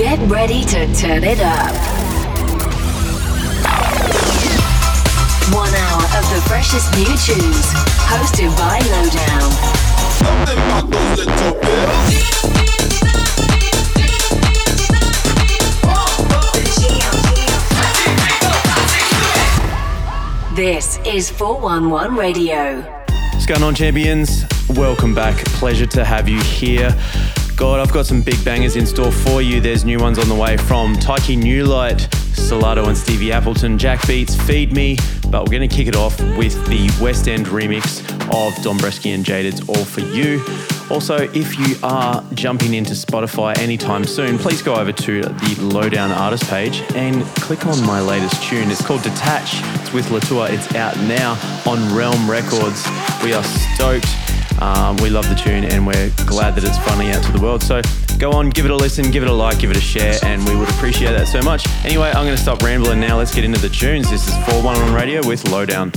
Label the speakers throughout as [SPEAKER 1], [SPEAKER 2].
[SPEAKER 1] Get ready to turn it up. One hour of the freshest new tunes, hosted by Lowdown. This is 411 Radio.
[SPEAKER 2] What's going on, champions? Welcome back. Pleasure to have you here. God, I've got some big bangers in store for you. There's new ones on the way from Tyke Newlight, Solardo and Stevie Appleton, Jack Beats, Feed Me. But we're going to kick it off with the West End remix of Dombresky and Jaded's All For You. Also, if you are jumping into Spotify anytime soon, please go over to the Lowdown Artist page and click on my latest tune. It's called Detach. It's with Latour. It's out now on Realm Records. We are stoked. Um, we love the tune and we're glad that it's finally out to the world. So go on, give it a listen, give it a like, give it a share, and we would appreciate that so much. Anyway, I'm going to stop rambling now. Let's get into the tunes. This is 411 Radio with Lowdown.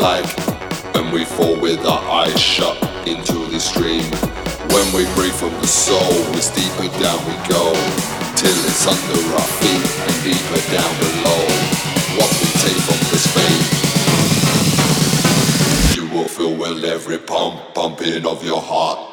[SPEAKER 3] life, and
[SPEAKER 4] we
[SPEAKER 5] fall with our eyes shut into the stream. When we breathe from the soul, it's deeper down we go, till it's under our feet and deeper down below. What we take from the space, you will feel with every pump, pumping of your heart.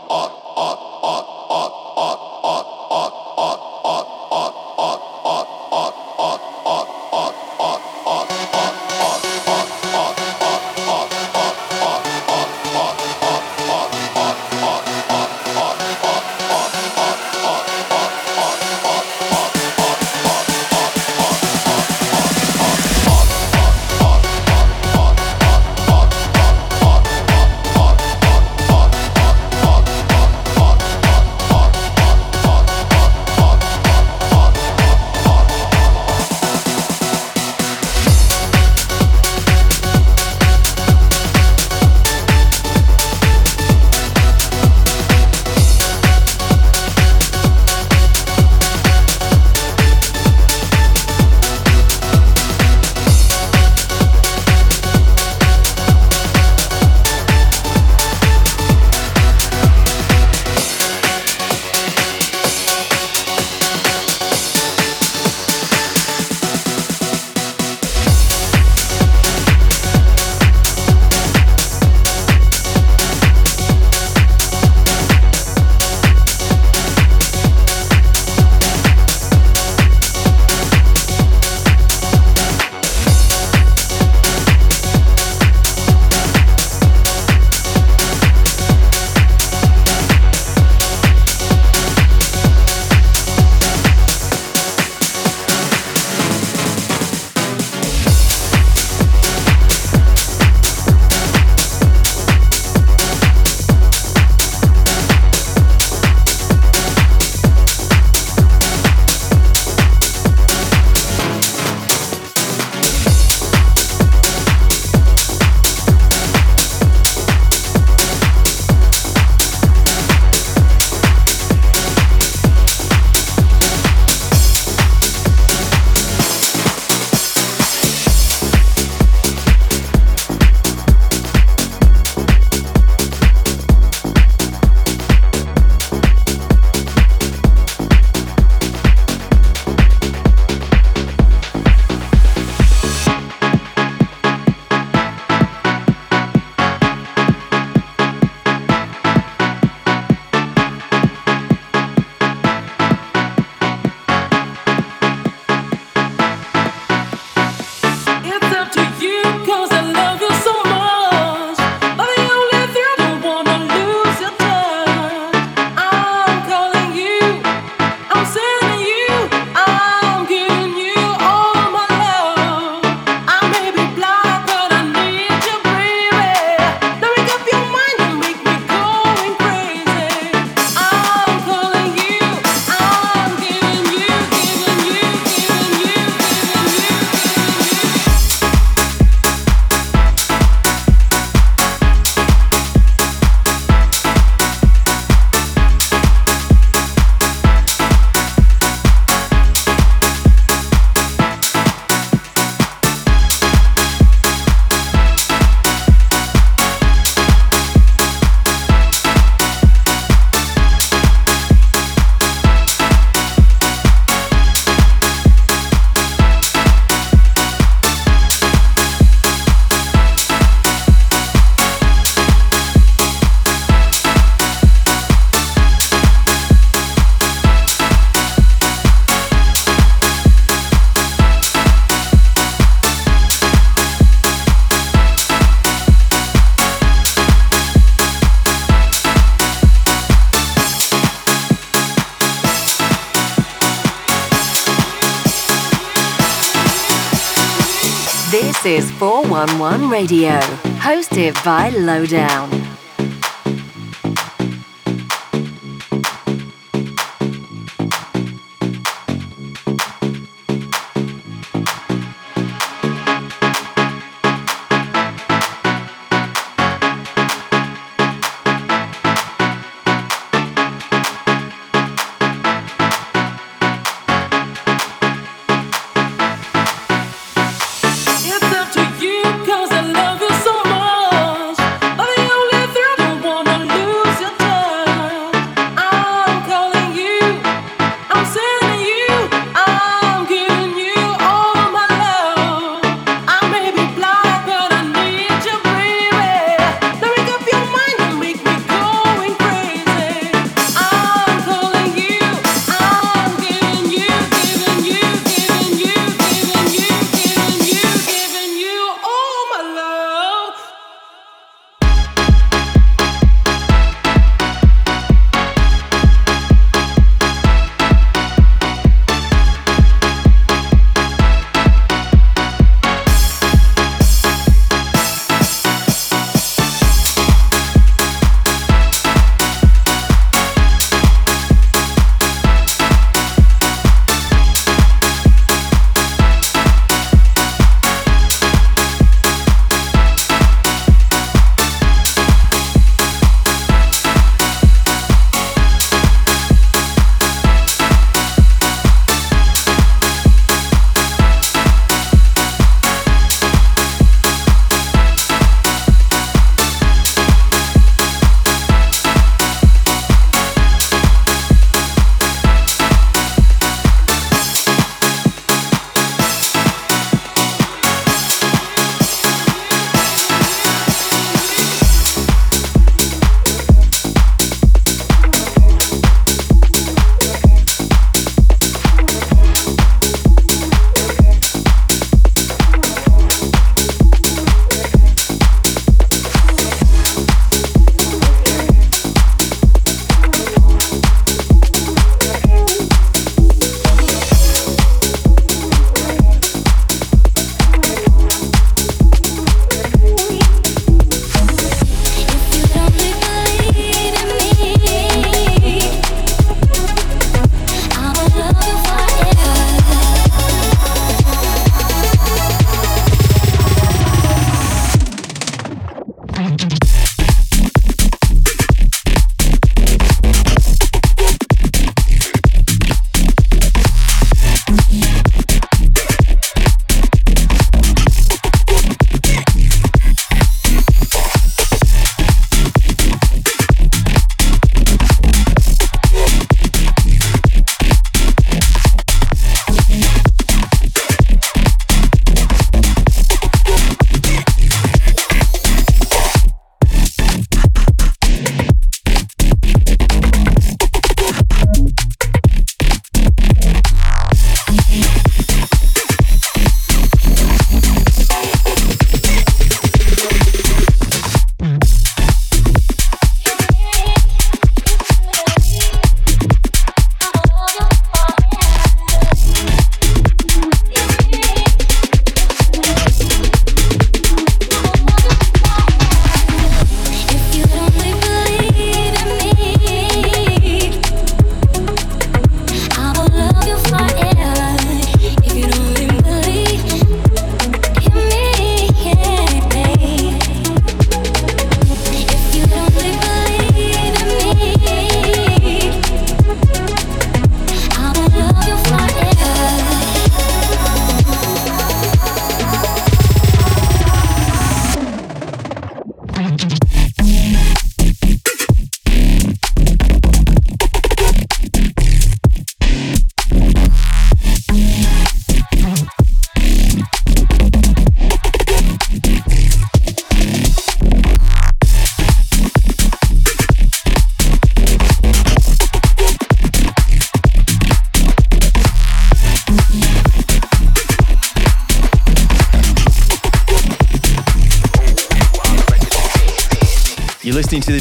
[SPEAKER 6] One Radio, hosted by Lowdown.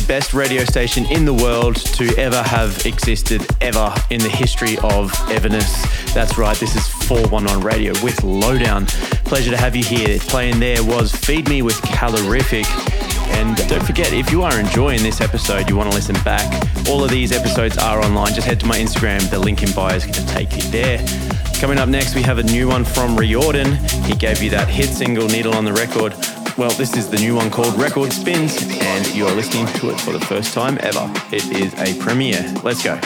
[SPEAKER 2] Best radio station in the world to ever have existed, ever in the history of everness. That's right, this is 411 Radio with Lowdown. Pleasure to have you here. Playing there was Feed Me with Calorific. And don't forget, if you are enjoying this episode, you want to listen back, all of these episodes are online. Just head to my Instagram, the link in bio is going to take you there. Coming up next, we have a new one from Riordan. He gave you that hit single, Needle on the Record. Well, this is the new one called Record Spins, and you're listening to it for the first time ever. It is a premiere. Let's go.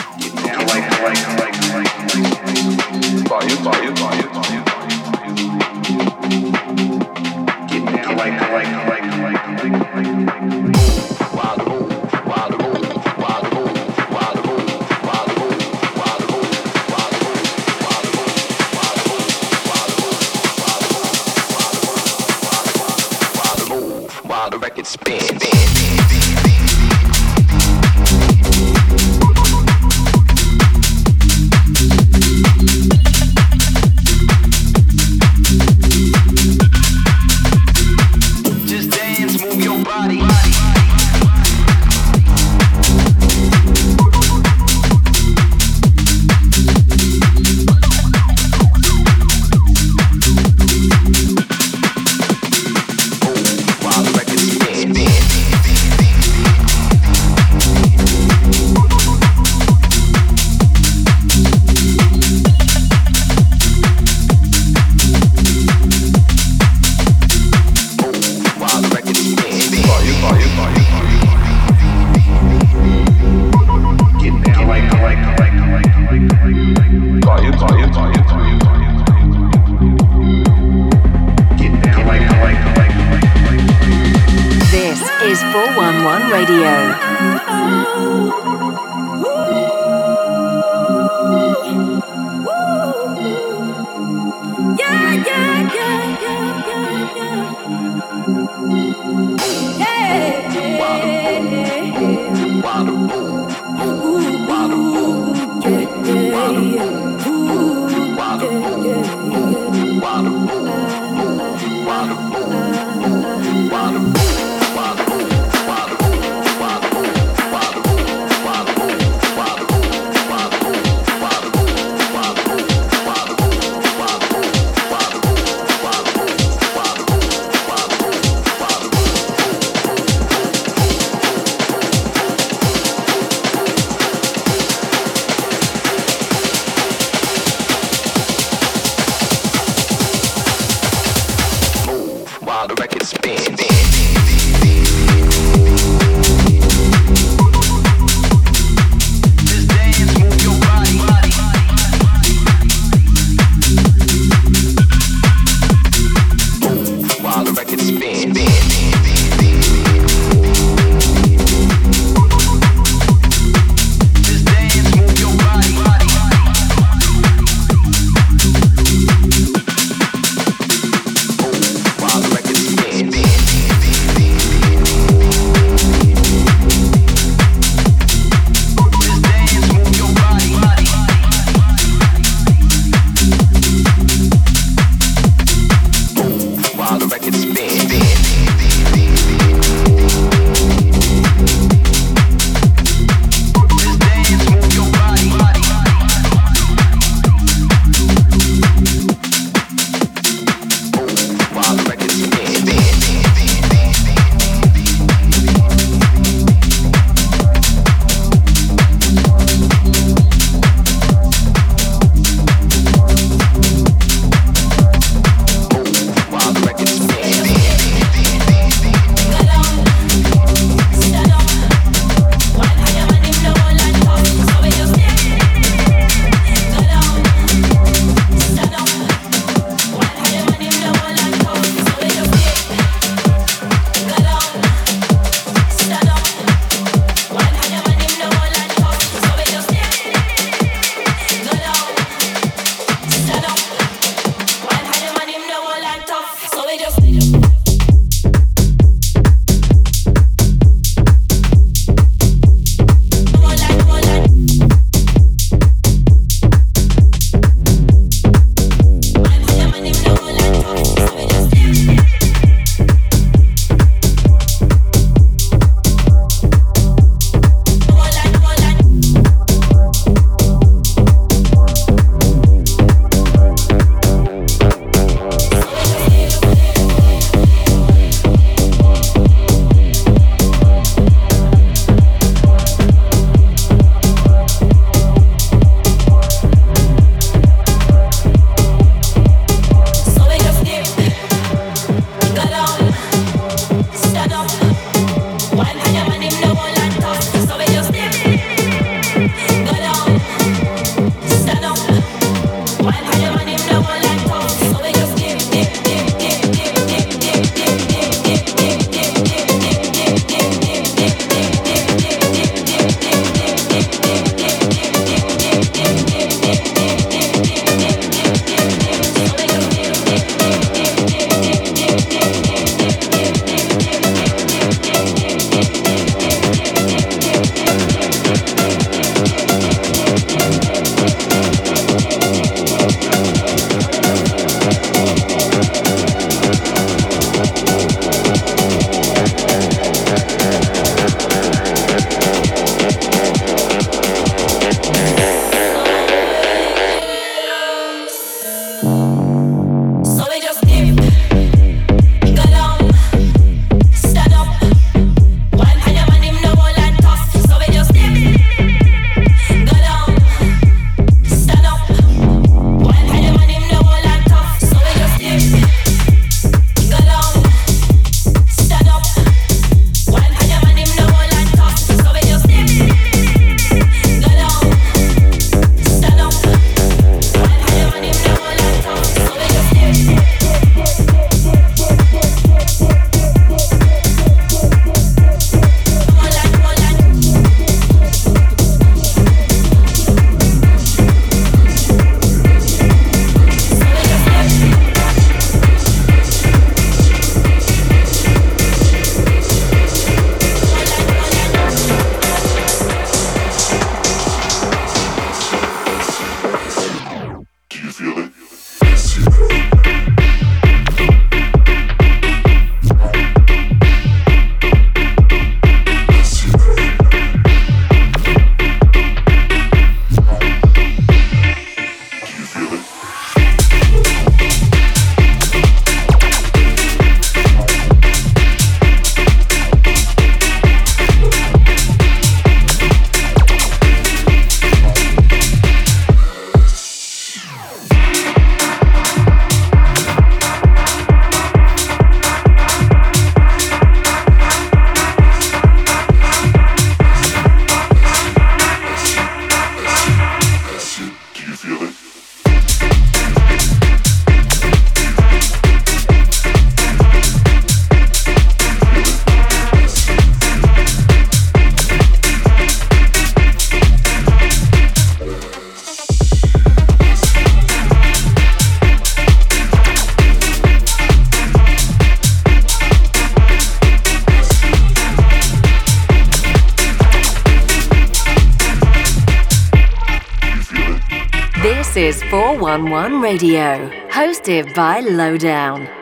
[SPEAKER 1] 411 Radio, hosted by Lowdown.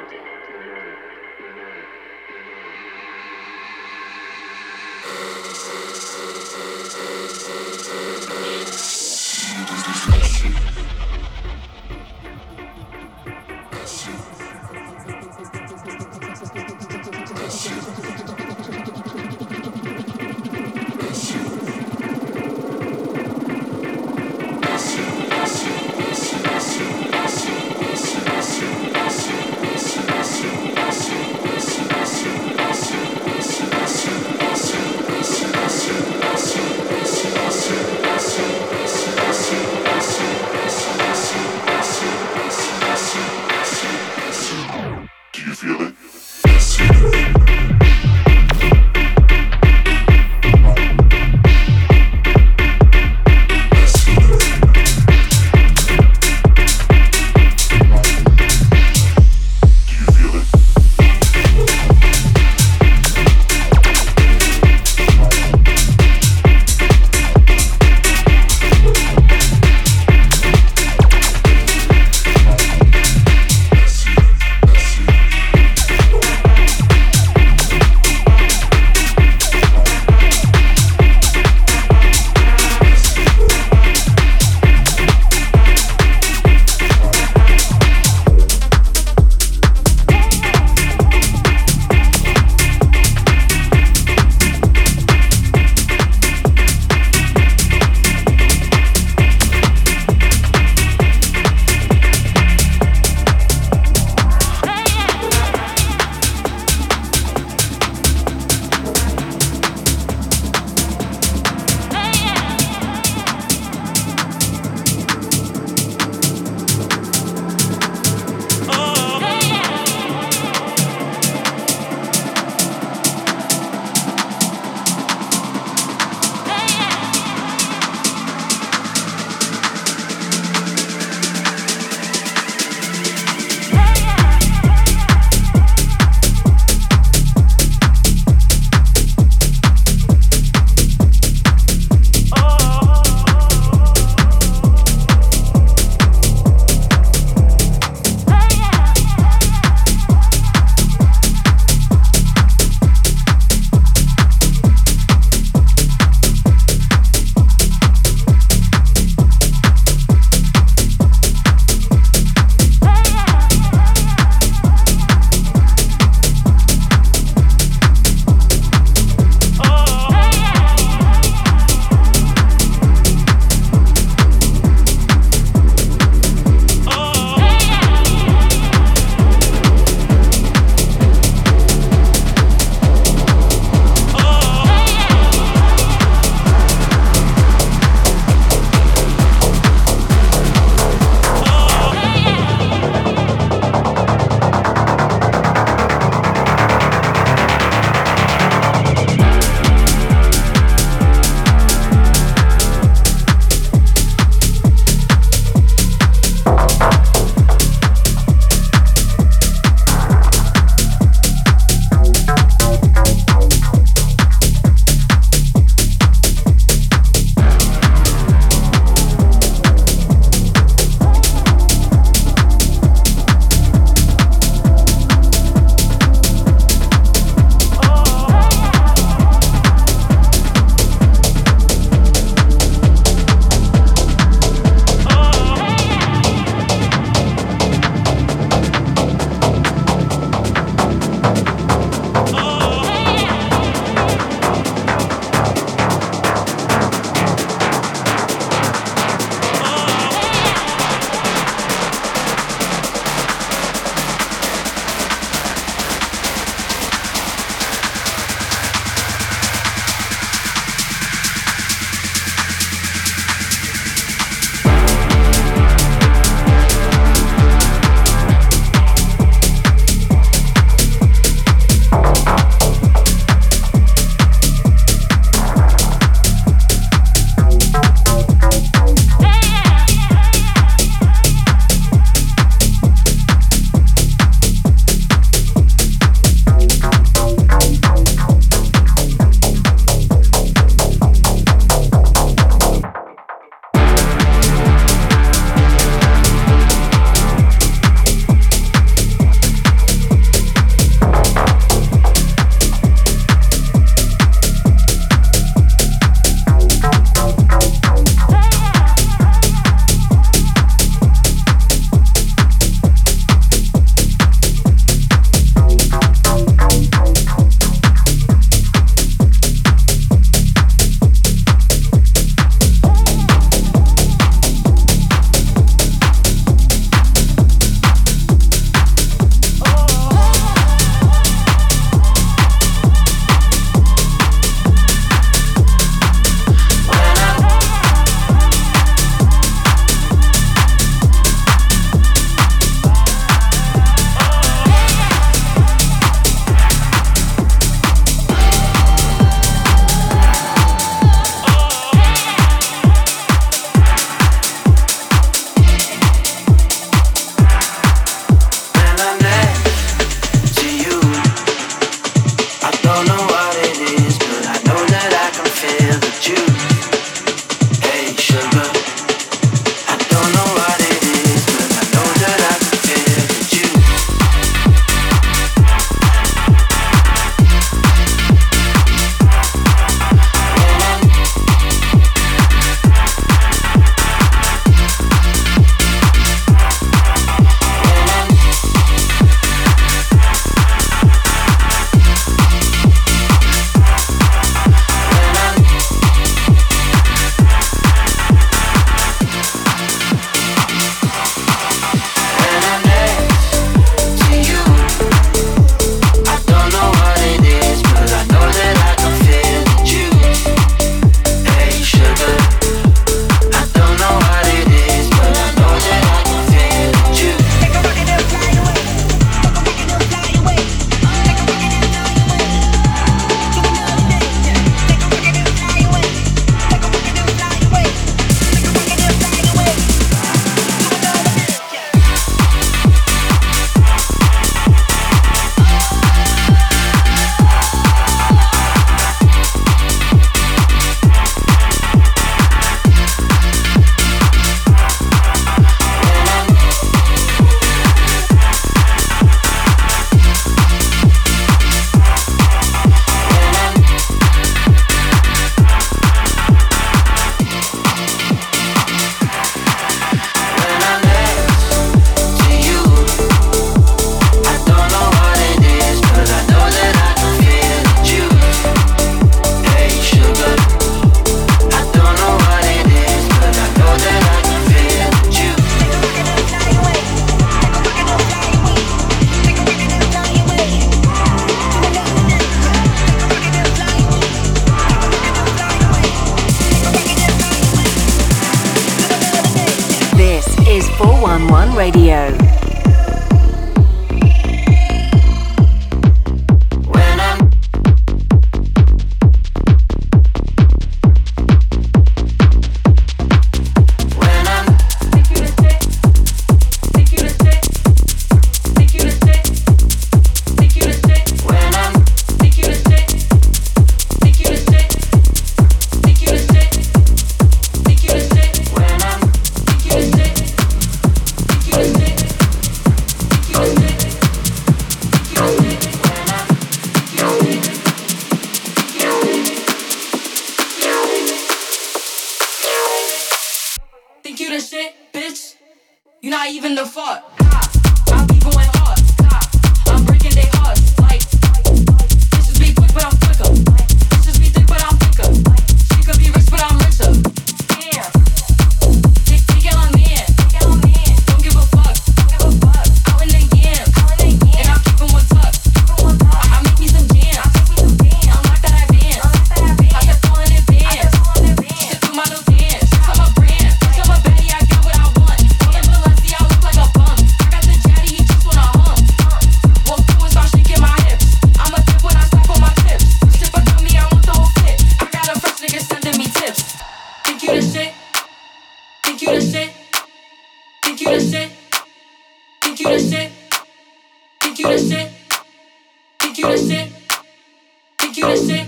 [SPEAKER 7] Think
[SPEAKER 8] you that oh. shit?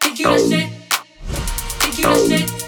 [SPEAKER 8] Think you that oh. shit? Think you that shit?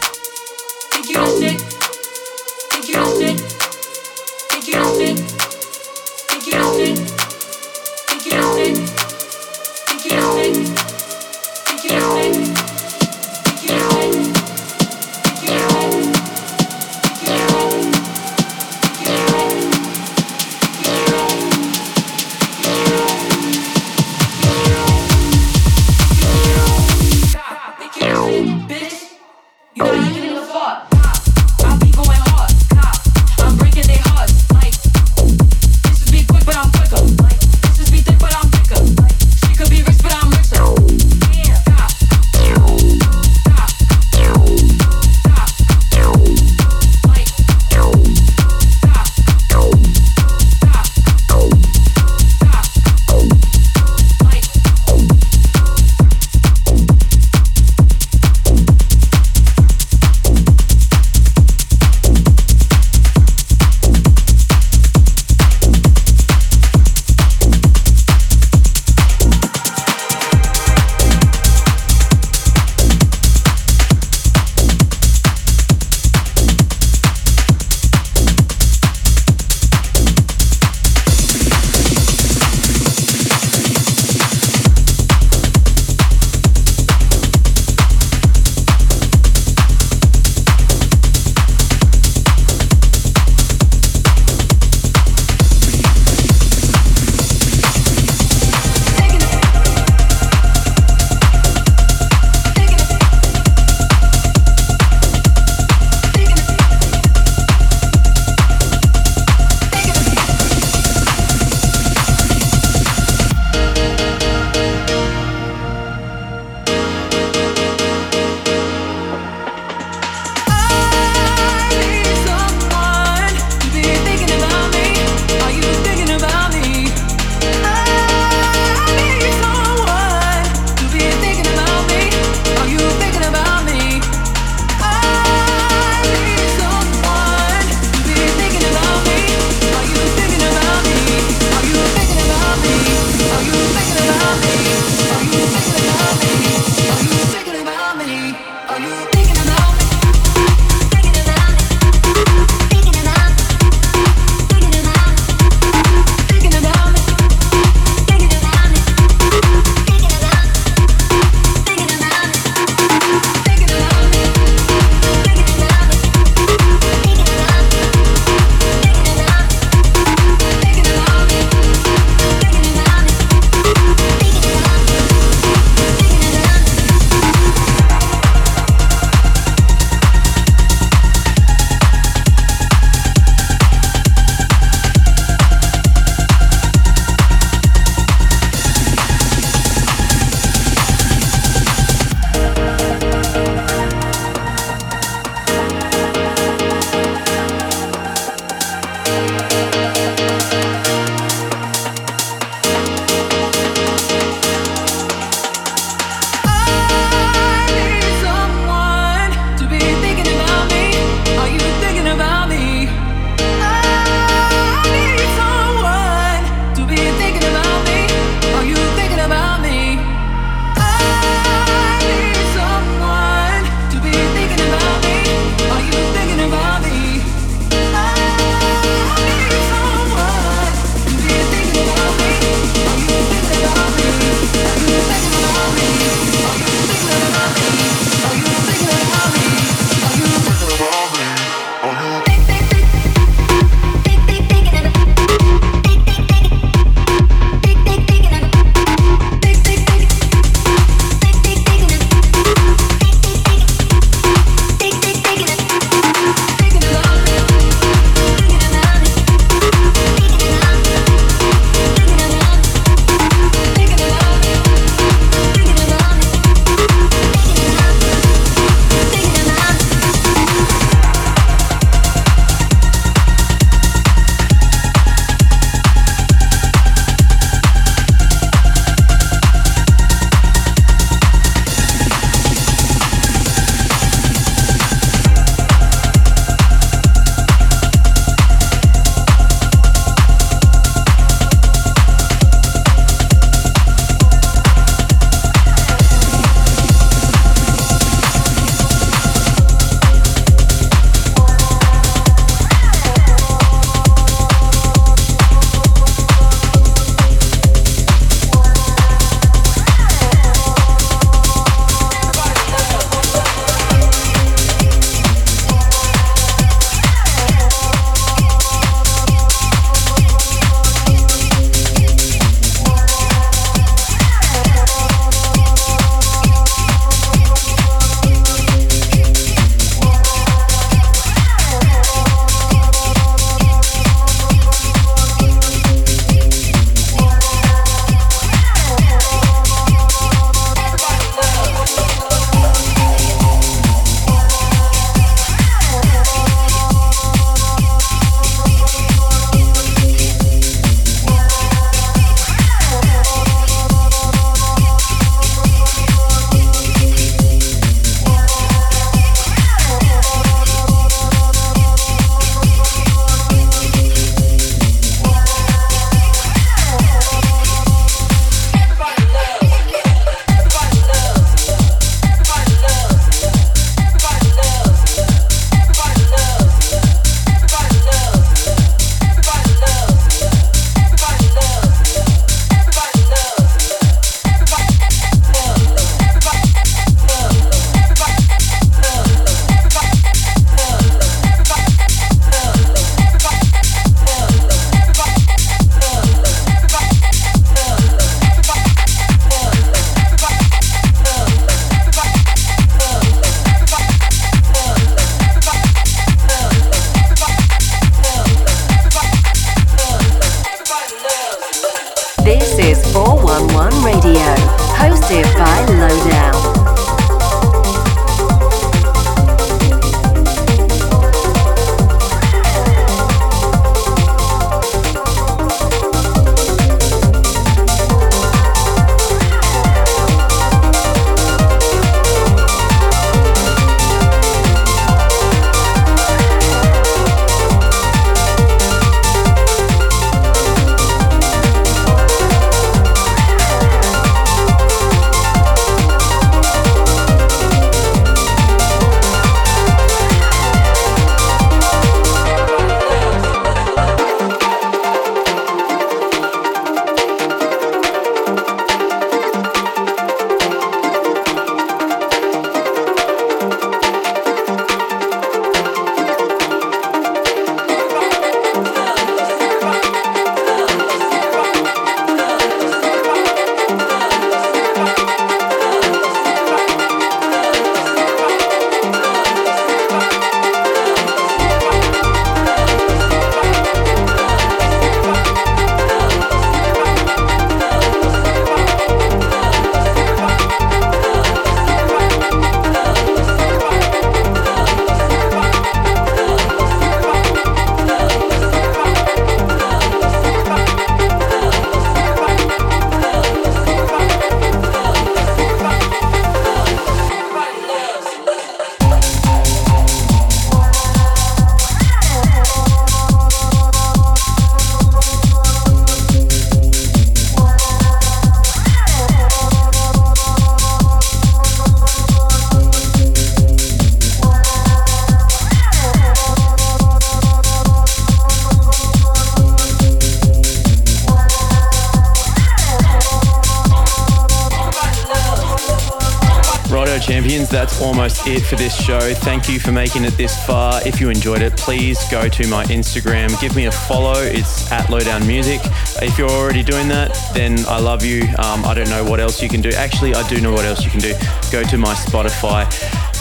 [SPEAKER 2] Almost it for this show. Thank you for making it this far. If you enjoyed it, please go to my Instagram, give me a follow. It's at Lowdown Music. If you're already doing that, then I love you. Um, I don't know what else you can do. Actually, I do know what else you can do. Go to my Spotify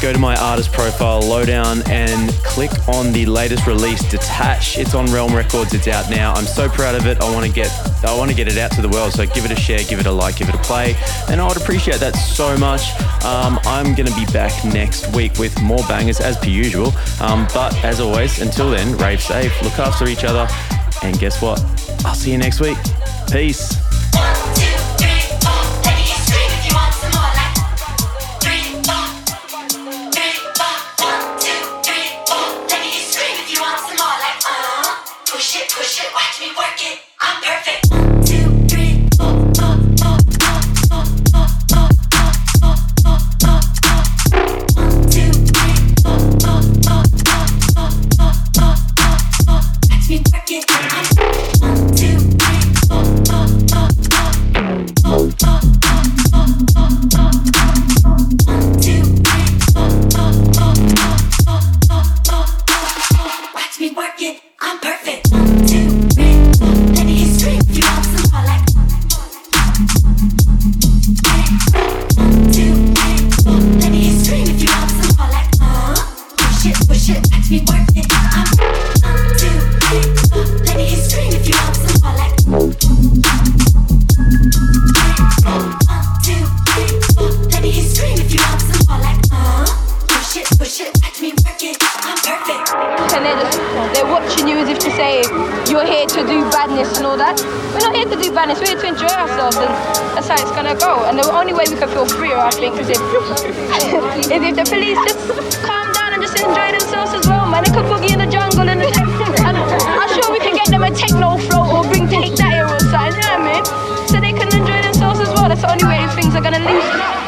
[SPEAKER 2] go to my artist profile, Lowdown, and click on the latest release, Detach. It's on Realm Records. It's out now. I'm so proud of it. I want to get I want to get it out to the world. So give it a share, give it a like, give it a play, and I would appreciate that so much. Um, I'm going to be back next week with more bangers as per usual. Um, but as always, until then, rave safe, look after each other, and guess what? I'll see you next week. Peace.
[SPEAKER 1] отлично.